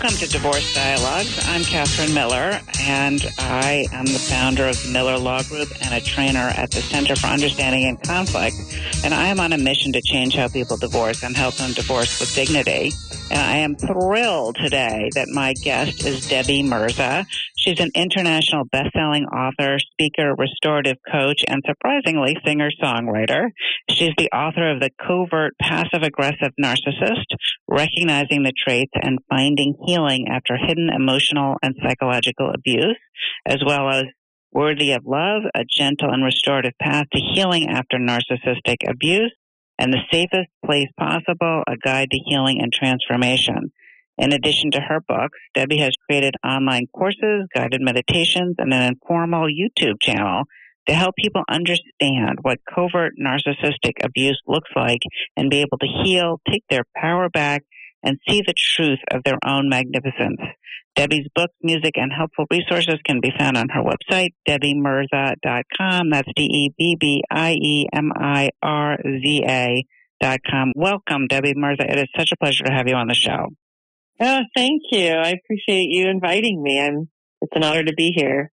Welcome to Divorce Dialogues. I'm Catherine Miller, and I am the founder of the Miller Law Group and a trainer at the Center for Understanding in Conflict. And I am on a mission to change how people divorce and help them divorce with dignity. And I am thrilled today that my guest is Debbie Mirza. She's an international best-selling author, speaker, restorative coach, and surprisingly singer-songwriter. She's the author of The Covert Passive-Aggressive Narcissist, Recognizing the Traits and Finding Healing After Hidden Emotional and Psychological Abuse, as well as Worthy of Love, a gentle and restorative path to healing after narcissistic abuse, and the safest place possible, a guide to healing and transformation. In addition to her books, Debbie has created online courses, guided meditations, and an informal YouTube channel to help people understand what covert narcissistic abuse looks like and be able to heal, take their power back, and see the truth of their own magnificence. Debbie's books, music, and helpful resources can be found on her website, debbiemirza.com. That's D-E-B-B-I-E-M-I-R-Z-A dot com. Welcome, Debbie Mirza. It is such a pleasure to have you on the show. Oh, thank you. I appreciate you inviting me. I'm, it's an honor to be here.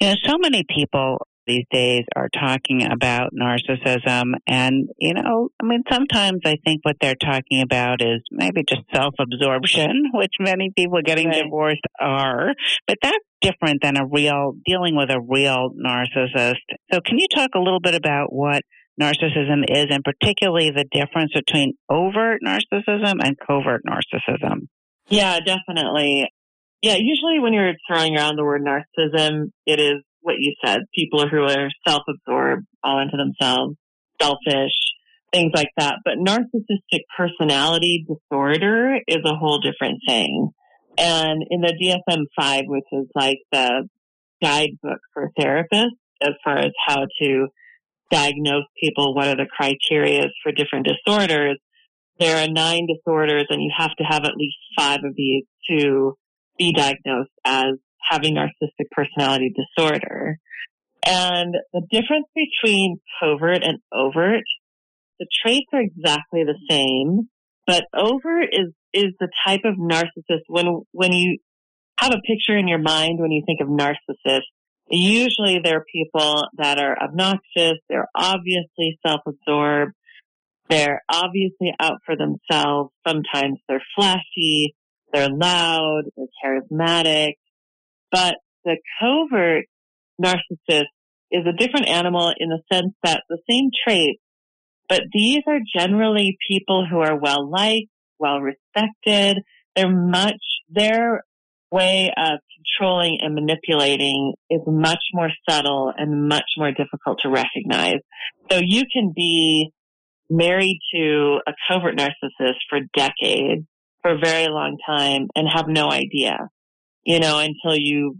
You know, so many people these days are talking about narcissism. And, you know, I mean, sometimes I think what they're talking about is maybe just self absorption, which many people getting right. divorced are. But that's different than a real, dealing with a real narcissist. So can you talk a little bit about what narcissism is and particularly the difference between overt narcissism and covert narcissism? Yeah, definitely. Yeah, usually when you're throwing around the word narcissism, it is what you said, people who are self-absorbed, all into themselves, selfish, things like that. But narcissistic personality disorder is a whole different thing. And in the DSM-5, which is like the guidebook for therapists as far as how to diagnose people, what are the criteria for different disorders, there are nine disorders and you have to have at least five of these to be diagnosed as having narcissistic personality disorder. And the difference between covert and overt, the traits are exactly the same, but overt is, is the type of narcissist when, when you have a picture in your mind when you think of narcissists, usually they're people that are obnoxious, they're obviously self-absorbed, they're obviously out for themselves. Sometimes they're flashy, they're loud, they're charismatic. But the covert narcissist is a different animal in the sense that the same traits, but these are generally people who are well liked, well respected. They're much, their way of controlling and manipulating is much more subtle and much more difficult to recognize. So you can be married to a covert narcissist for decades, for a very long time, and have no idea, you know, until you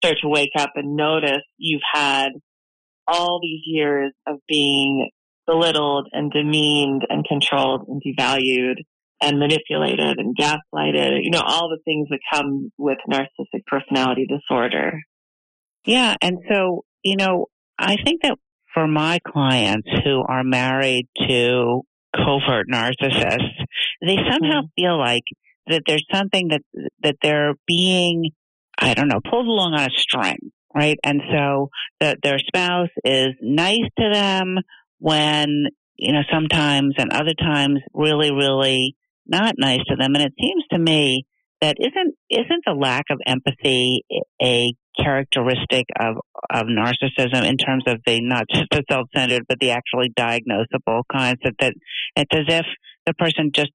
start to wake up and notice you've had all these years of being belittled and demeaned and controlled and devalued and manipulated and gaslighted, you know, all the things that come with narcissistic personality disorder. Yeah. And so, you know, I think that for my clients who are married to covert narcissists, they somehow mm-hmm. feel like that there's something that that they're being, I don't know, pulled along on a string, right? And so that their spouse is nice to them when you know sometimes and other times really really not nice to them and it seems to me that isn't isn't the lack of empathy a characteristic of of narcissism in terms of the not just the self-centered but the actually diagnosable kinds that, that it's as if the person just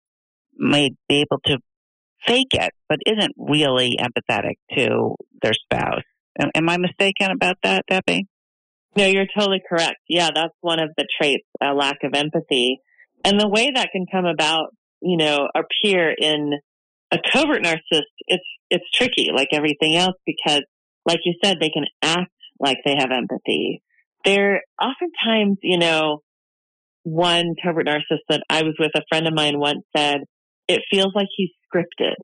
may be able to fake it but isn't really empathetic to their spouse. Am, am i mistaken about that debbie? No you're totally correct. Yeah that's one of the traits a lack of empathy. And the way that can come about you know, appear in a covert narcissist, it's, it's tricky like everything else because like you said, they can act like they have empathy. They're oftentimes, you know, one covert narcissist that I was with, a friend of mine once said, it feels like he's scripted.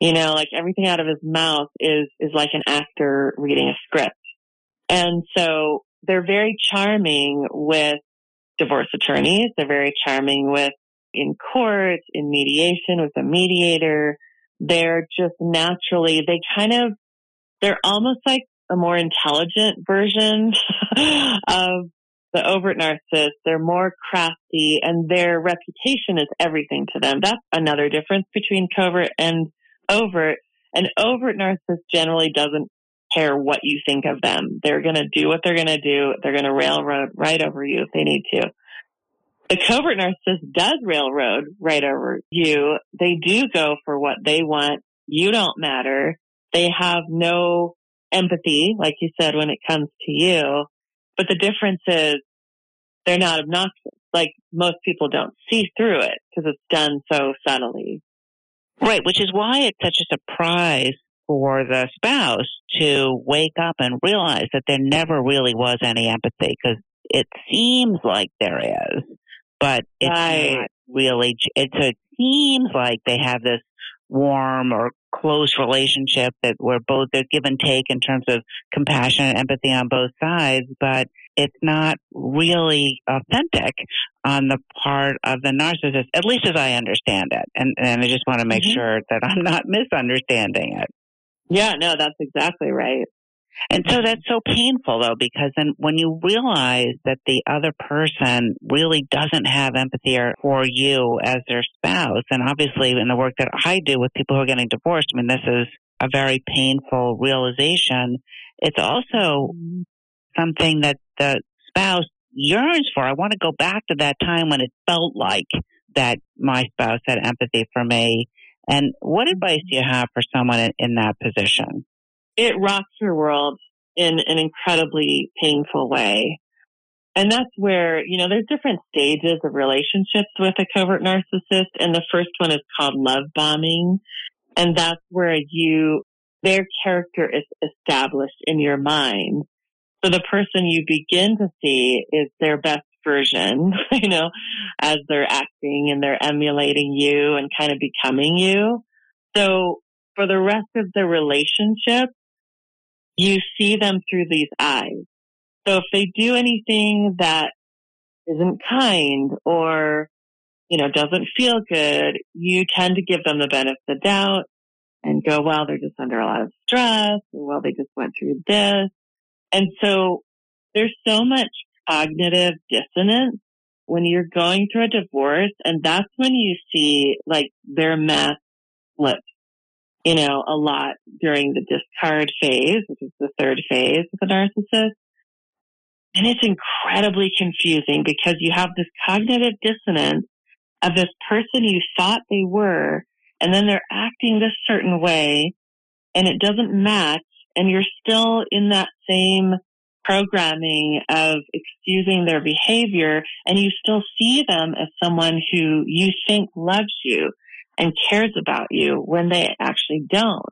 You know, like everything out of his mouth is, is like an actor reading a script. And so they're very charming with divorce attorneys. They're very charming with in court, in mediation with a mediator. They're just naturally, they kind of, they're almost like a more intelligent version of the overt narcissist. They're more crafty and their reputation is everything to them. That's another difference between covert and overt. An overt narcissist generally doesn't care what you think of them. They're going to do what they're going to do. They're going to railroad right over you if they need to. The covert narcissist does railroad right over you. They do go for what they want. You don't matter. They have no empathy, like you said, when it comes to you. But the difference is they're not obnoxious. Like most people don't see through it because it's done so subtly. Right, which is why it's such a surprise for the spouse to wake up and realize that there never really was any empathy because it seems like there is, but it's right. not really. It, it seems like they have this warm or close relationship that where both there's give and take in terms of compassion and empathy on both sides, but it's not really authentic on the part of the narcissist, at least as I understand it. And, and I just want to make mm-hmm. sure that I'm not misunderstanding it. Yeah, no, that's exactly right. And so that's so painful though, because then when you realize that the other person really doesn't have empathy for you as their spouse, and obviously in the work that I do with people who are getting divorced, I mean, this is a very painful realization. It's also mm-hmm. something that the spouse yearns for. I want to go back to that time when it felt like that my spouse had empathy for me. And what mm-hmm. advice do you have for someone in, in that position? It rocks your world in an incredibly painful way. And that's where, you know, there's different stages of relationships with a covert narcissist. And the first one is called love bombing. And that's where you, their character is established in your mind. So the person you begin to see is their best version, you know, as they're acting and they're emulating you and kind of becoming you. So for the rest of the relationship, you see them through these eyes. So if they do anything that isn't kind or, you know, doesn't feel good, you tend to give them the benefit of doubt and go, well, they're just under a lot of stress or well, they just went through this. And so there's so much cognitive dissonance when you're going through a divorce and that's when you see like their mask flip you know, a lot during the discard phase, which is the third phase of the narcissist. And it's incredibly confusing because you have this cognitive dissonance of this person you thought they were, and then they're acting this certain way, and it doesn't match, and you're still in that same programming of excusing their behavior, and you still see them as someone who you think loves you and cares about you when they actually don't.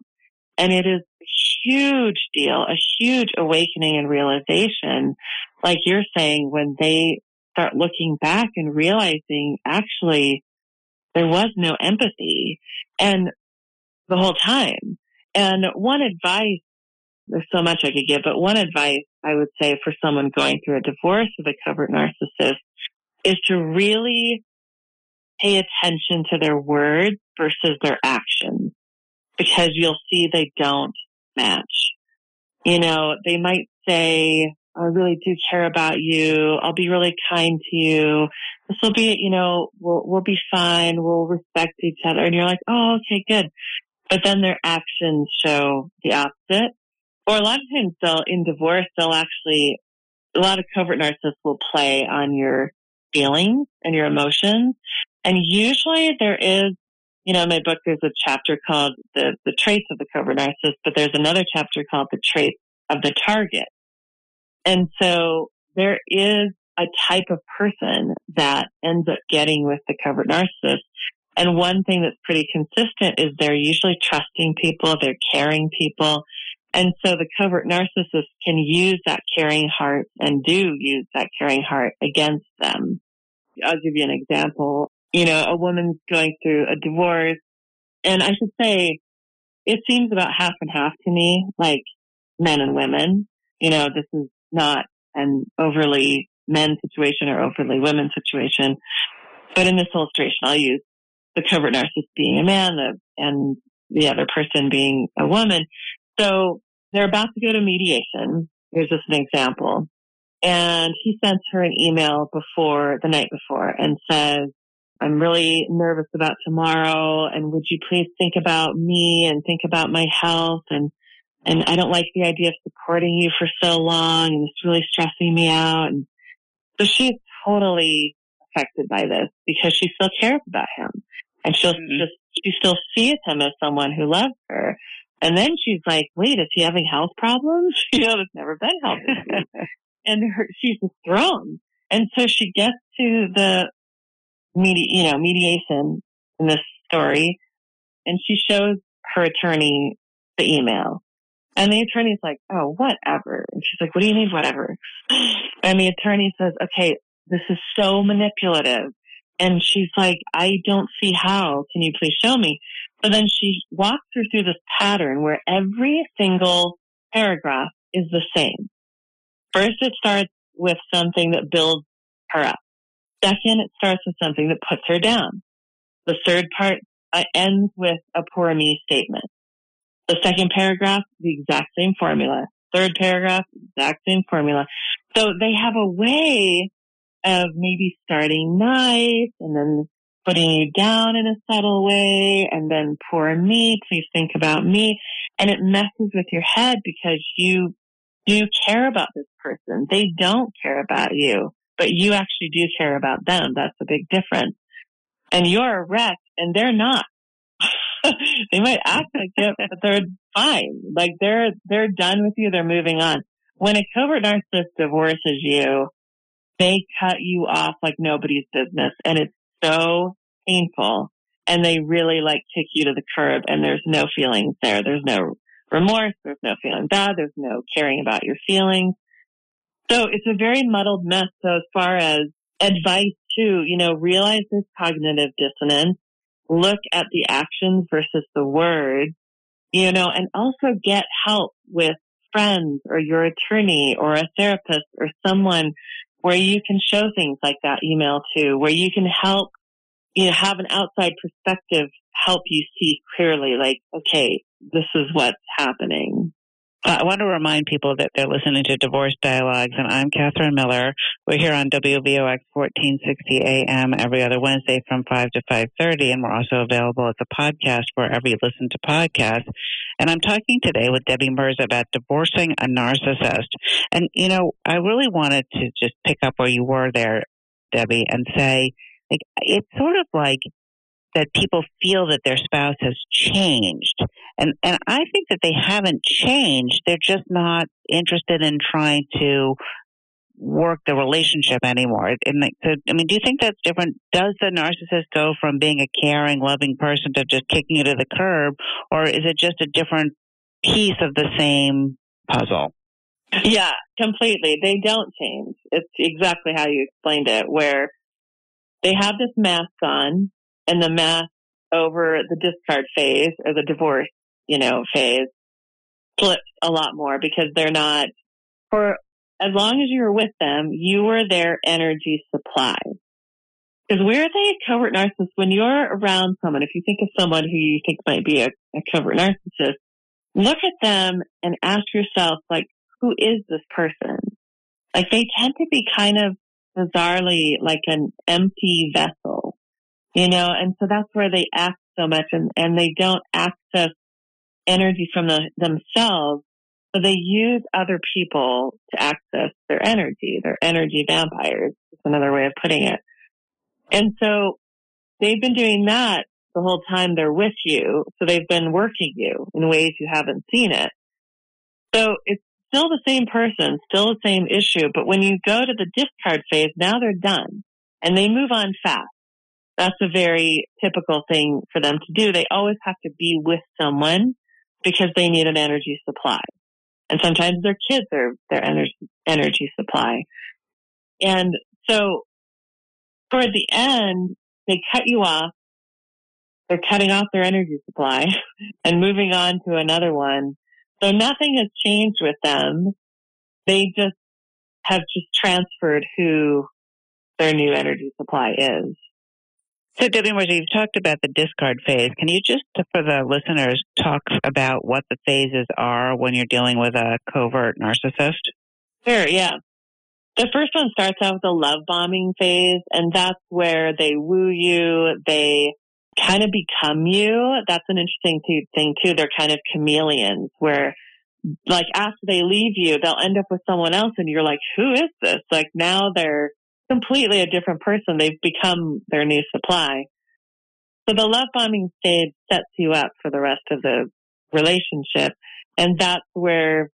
And it is a huge deal, a huge awakening and realization, like you're saying, when they start looking back and realizing actually there was no empathy and the whole time. And one advice, there's so much I could give, but one advice I would say for someone going through a divorce with a covert narcissist is to really pay attention to their words versus their actions because you'll see they don't match. You know, they might say, I really do care about you. I'll be really kind to you. This will be, you know, we'll, we'll be fine. We'll respect each other. And you're like, oh, okay, good. But then their actions show the opposite. Or a lot of times they'll, in divorce, they'll actually, a lot of covert narcissists will play on your feelings and your emotions. And usually there is, you know, in my book, there's a chapter called the, the traits of the covert narcissist, but there's another chapter called the traits of the target. And so there is a type of person that ends up getting with the covert narcissist And one thing that's pretty consistent is they're usually trusting people, they're caring people. And so the covert narcissist can use that caring heart and do use that caring heart against them. I'll give you an example. You know, a woman's going through a divorce and I should say it seems about half and half to me, like men and women. You know, this is not an overly men situation or overly women situation. But in this illustration, I'll use the covert narcissist being a man the, and the other person being a woman. So they're about to go to mediation. Here's just an example. And he sends her an email before the night before and says, I'm really nervous about tomorrow. And would you please think about me and think about my health? And, and I don't like the idea of supporting you for so long. And it's really stressing me out. And so she's totally affected by this because she still cares about him and she'll mm-hmm. just, she still sees him as someone who loves her. And then she's like, wait, is he having health problems? You know, there's never been health and her, she's just thrown. And so she gets to the medi- you know, mediation in this story and she shows her attorney the email. And the attorney's like, oh, whatever. And she's like, what do you mean, whatever? And the attorney says, okay, this is so manipulative. And she's like, I don't see how. Can you please show me? But then she walks her through this pattern where every single paragraph is the same. First, it starts with something that builds her up. Second, it starts with something that puts her down. The third part uh, ends with a poor me statement. The second paragraph, the exact same formula. Third paragraph, exact same formula. So they have a way of maybe starting nice and then putting you down in a subtle way and then poor me, please think about me. And it messes with your head because you do care about this person. They don't care about you, but you actually do care about them. That's a big difference. And you're a wreck and they're not. they might act like it, but they're fine. Like they're, they're done with you. They're moving on. When a covert narcissist divorces you, they cut you off like nobody's business and it's so painful and they really like kick you to the curb and there's no feelings there. There's no remorse. There's no feeling bad. There's no caring about your feelings. So it's a very muddled mess. So as far as advice too, you know, realize this cognitive dissonance, look at the actions versus the words, you know, and also get help with friends or your attorney or a therapist or someone where you can show things like that email to, where you can help, you know, have an outside perspective help you see clearly, like, okay, this is what's happening. Uh, I want to remind people that they're listening to Divorce Dialogues, and I'm Catherine Miller. We're here on WVOX 1460 AM every other Wednesday from 5 to 5.30, and we're also available as a podcast wherever you listen to podcasts. And I'm talking today with Debbie Mirza about divorcing a narcissist. And, you know, I really wanted to just pick up where you were there, Debbie, and say, like, it's sort of like that people feel that their spouse has changed. And, and I think that they haven't changed. They're just not interested in trying to work the relationship anymore. And so, I mean, do you think that's different? Does the narcissist go from being a caring, loving person to just kicking you to the curb, or is it just a different piece of the same puzzle? Yeah, completely. They don't change. It's exactly how you explained it, where they have this mask on and the mask over the discard phase or the divorce, you know, phase flips a lot more because they're not for as long as you were with them, you were their energy supply. Because where are they a covert narcissist? When you're around someone, if you think of someone who you think might be a, a covert narcissist, look at them and ask yourself, like, who is this person? Like they tend to be kind of bizarrely like an empty vessel you know, and so that's where they act so much and, and they don't access energy from the, themselves. So they use other people to access their energy. They're energy vampires. Is another way of putting it. And so they've been doing that the whole time they're with you. So they've been working you in ways you haven't seen it. So it's still the same person, still the same issue. But when you go to the discard phase, now they're done and they move on fast. That's a very typical thing for them to do. They always have to be with someone because they need an energy supply. And sometimes their kids are their energy, energy supply. And so toward the end, they cut you off. They're cutting off their energy supply and moving on to another one. So nothing has changed with them. They just have just transferred who their new energy supply is. So, Debbie Moore, you've talked about the discard phase. Can you just, for the listeners, talk about what the phases are when you're dealing with a covert narcissist? Sure, yeah. The first one starts out with the love bombing phase, and that's where they woo you, they kind of become you. That's an interesting thing too. They're kind of chameleons where like after they leave you, they'll end up with someone else and you're like, who is this? Like now they're completely a different person. They've become their new supply. So the love bombing stage sets you up for the rest of the relationship. And that's where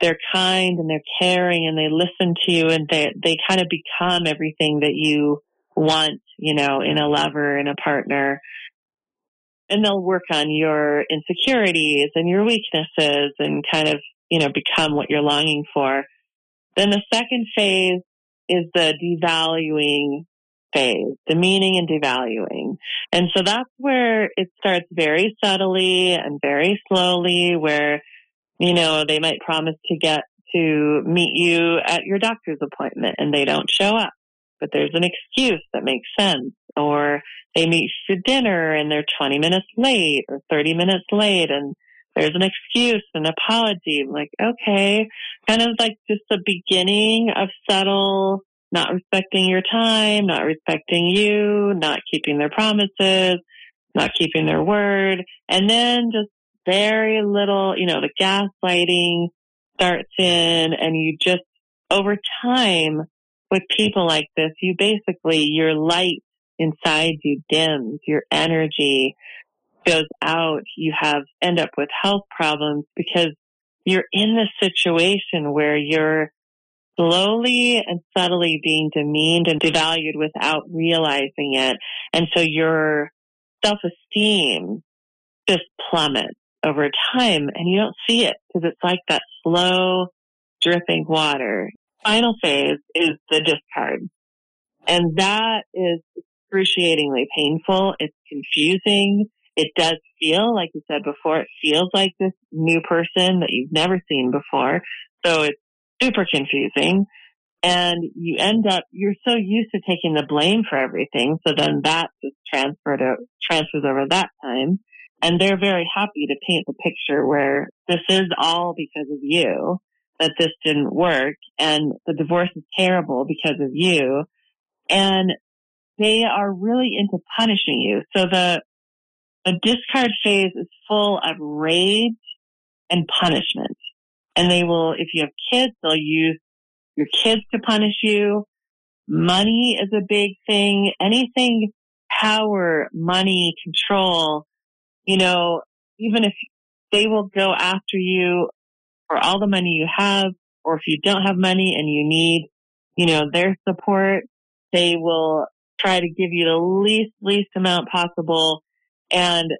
they're kind and they're caring and they listen to you and they, they kind of become everything that you want, you know, in a lover, in a partner. And they'll work on your insecurities and your weaknesses and kind of, you know, become what you're longing for. Then the second phase is the devaluing phase, demeaning and devaluing. And so that's where it starts very subtly and very slowly where, you know, they might promise to get to meet you at your doctor's appointment and they don't show up, but there's an excuse that makes sense. Or they meet for dinner and they're 20 minutes late or 30 minutes late and there's an excuse, an apology, like, okay, kind of like just the beginning of subtle, not respecting your time, not respecting you, not keeping their promises, not keeping their word. And then just very little, you know, the gaslighting starts in and you just over time with people like this, you basically, your light inside you dims, your energy goes out, you have end up with health problems because you're in this situation where you're slowly and subtly being demeaned and devalued without realizing it. And so your self-esteem just plummets over time and you don't see it because it's like that slow dripping water. Final phase is the discard. And that is excruciatingly painful. It's confusing. It does feel, like you said before, it feels like this new person that you've never seen before. So it's super confusing. And you end up, you're so used to taking the blame for everything. So then that just transferred, transfers over that time. And they're very happy to paint the picture where this is all because of you, that this didn't work and the divorce is terrible because of you. And they are really into punishing you. So the, the discard phase is full of rage and punishment. And they will, if you have kids, they'll use your kids to punish you. Money is a big thing. Anything power, money, control, you know, even if they will go after you for all the money you have, or if you don't have money and you need, you know, their support, they will try to give you the least, least amount possible and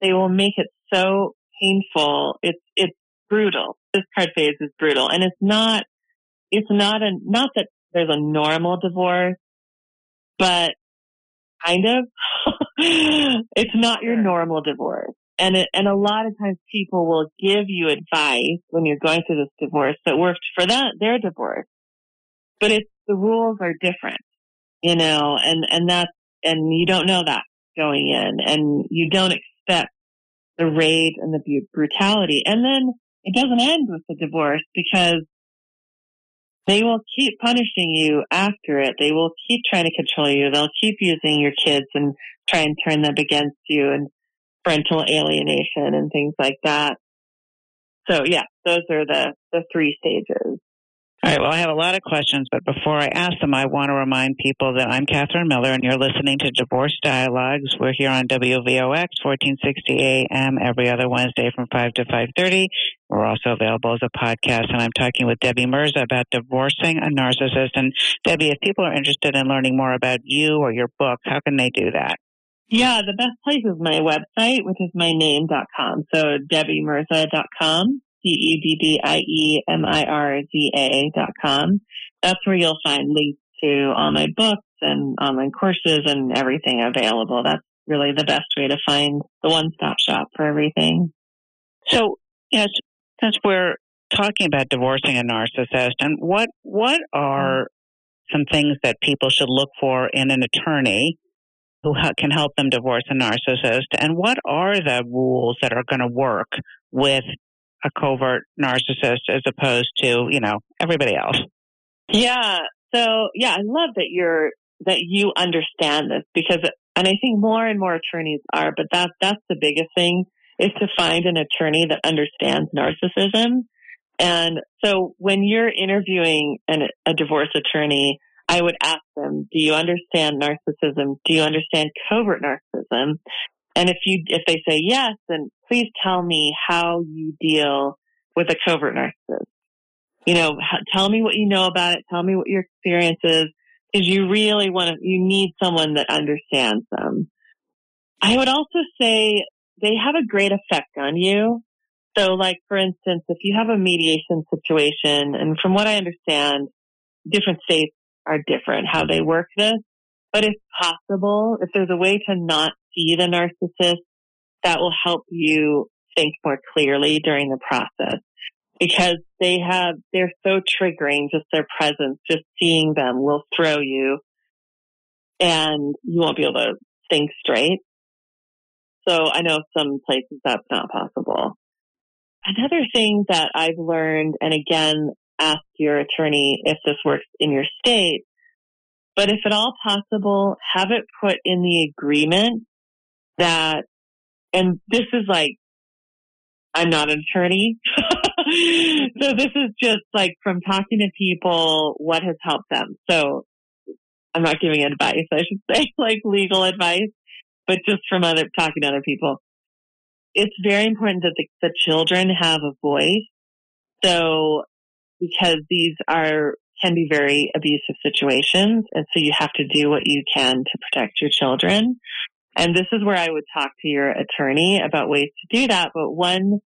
they will make it so painful. It's, it's brutal. This card phase is brutal and it's not, it's not a, not that there's a normal divorce, but kind of. it's not your normal divorce. And it, and a lot of times people will give you advice when you're going through this divorce that worked for that, their divorce. But it's, the rules are different, you know, and, and that's, and you don't know that going in and you don't expect the rage and the brutality. And then it doesn't end with the divorce because they will keep punishing you after it. They will keep trying to control you. They'll keep using your kids and try and turn them against you and parental alienation and things like that. So yeah, those are the, the three stages. All right. Well, I have a lot of questions, but before I ask them, I want to remind people that I'm Catherine Miller and you're listening to Divorce Dialogues. We're here on WVOX 1460 AM every other Wednesday from 5 to 5.30. We're also available as a podcast, and I'm talking with Debbie Mirza about divorcing a narcissist. And Debbie, if people are interested in learning more about you or your book, how can they do that? Yeah, the best place is my website, which is my name.com. So debbiemirza.com, D-E-B-B-I-E-M-I-R-Z-A.com. That's where you'll find links to all my books and online courses and everything available. That's really the best way to find the one-stop shop for everything. So, yes, since we're talking about divorcing a narcissist, and what what are some things that people should look for in an attorney who can help them divorce a narcissist, and what are the rules that are going to work with a covert narcissist as opposed to you know everybody else? Yeah. So yeah, I love that you're that you understand this because, and I think more and more attorneys are, but that that's the biggest thing is to find an attorney that understands narcissism. And so when you're interviewing an, a divorce attorney, I would ask them, do you understand narcissism? Do you understand covert narcissism? And if you, if they say yes, then please tell me how you deal with a covert narcissist. You know, tell me what you know about it. Tell me what your experience is. Is you really want to, you need someone that understands them. I would also say they have a great effect on you. So like, for instance, if you have a mediation situation, and from what I understand, different states are different how they work this. But if possible, if there's a way to not see the narcissist, that will help you think more clearly during the process because they have, they're so triggering, just their presence, just seeing them will throw you and you won't be able to think straight. So I know some places that's not possible. Another thing that I've learned, and again, ask your attorney if this works in your state, but if at all possible, have it put in the agreement that, and this is like, I'm not an attorney. so this is just like from talking to people, what has helped them. So I'm not giving advice, I should say, like legal advice but just from other talking to other people. It's very important that the, the children have a voice. So because these are can be very abusive situations, and so you have to do what you can to protect your children. And this is where I would talk to your attorney about ways to do that. But one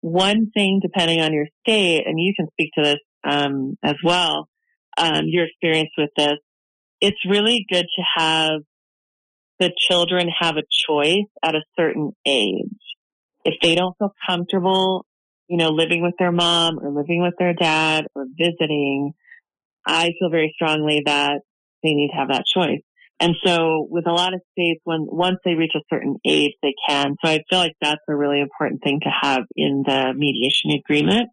one thing, depending on your state, and you can speak to this um, as well, um, your experience with this, it's really good to have the children have a choice at a certain age. If they don't feel comfortable, you know, living with their mom or living with their dad or visiting, I feel very strongly that they need to have that choice. And so with a lot of states, when once they reach a certain age, they can. So I feel like that's a really important thing to have in the mediation agreement.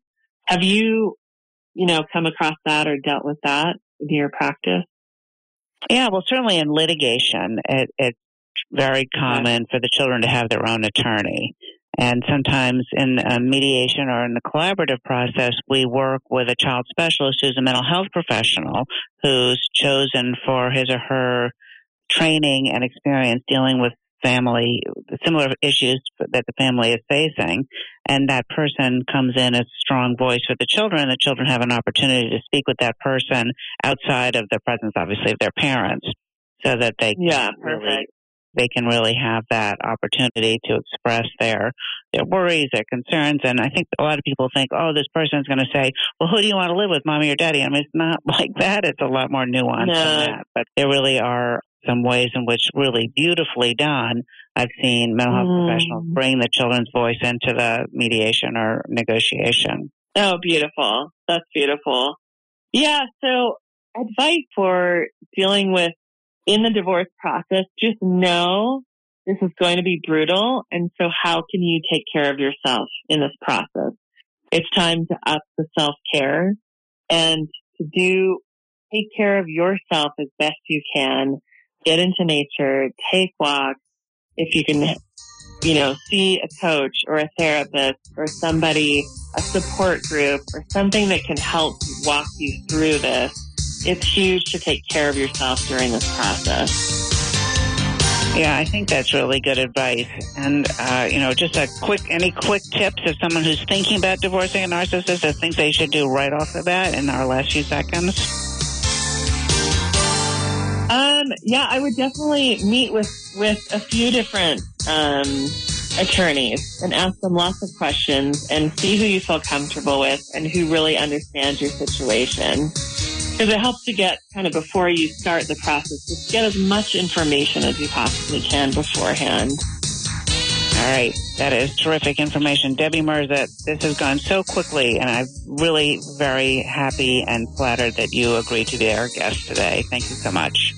Have you, you know, come across that or dealt with that in your practice? Yeah, well, certainly in litigation, it, it's very common for the children to have their own attorney. And sometimes in mediation or in the collaborative process, we work with a child specialist who's a mental health professional who's chosen for his or her training and experience dealing with family, similar issues that the family is facing. And that person comes in as a strong voice for the children. The children have an opportunity to speak with that person outside of the presence, obviously, of their parents so that they yeah, perfect they can really have that opportunity to express their their worries, their concerns. And I think a lot of people think, oh, this person is going to say, well, who do you want to live with, mommy or daddy? I mean, it's not like that. It's a lot more nuanced no. than that. But there really are some ways in which really beautifully done. I've seen mental health mm. professionals bring the children's voice into the mediation or negotiation. Oh, beautiful. That's beautiful. Yeah. So advice for dealing with in the divorce process, just know this is going to be brutal. And so how can you take care of yourself in this process? It's time to up the self care and to do, take care of yourself as best you can. Get into nature, take walks. If you can, you know, see a coach or a therapist or somebody, a support group or something that can help walk you through this it's huge to take care of yourself during this process. Yeah, I think that's really good advice. And, uh, you know, just a quick, any quick tips of someone who's thinking about divorcing a narcissist or things they should do right off the bat in our last few seconds? Yeah, I would definitely meet with, with a few different, um, attorneys and ask them lots of questions and see who you feel comfortable with and who really understands your situation. Because it helps to get kind of before you start the process, just get as much information as you possibly can beforehand. All right. That is terrific information. Debbie Mirza, this has gone so quickly, and I'm really very happy and flattered that you agreed to be our guest today. Thank you so much.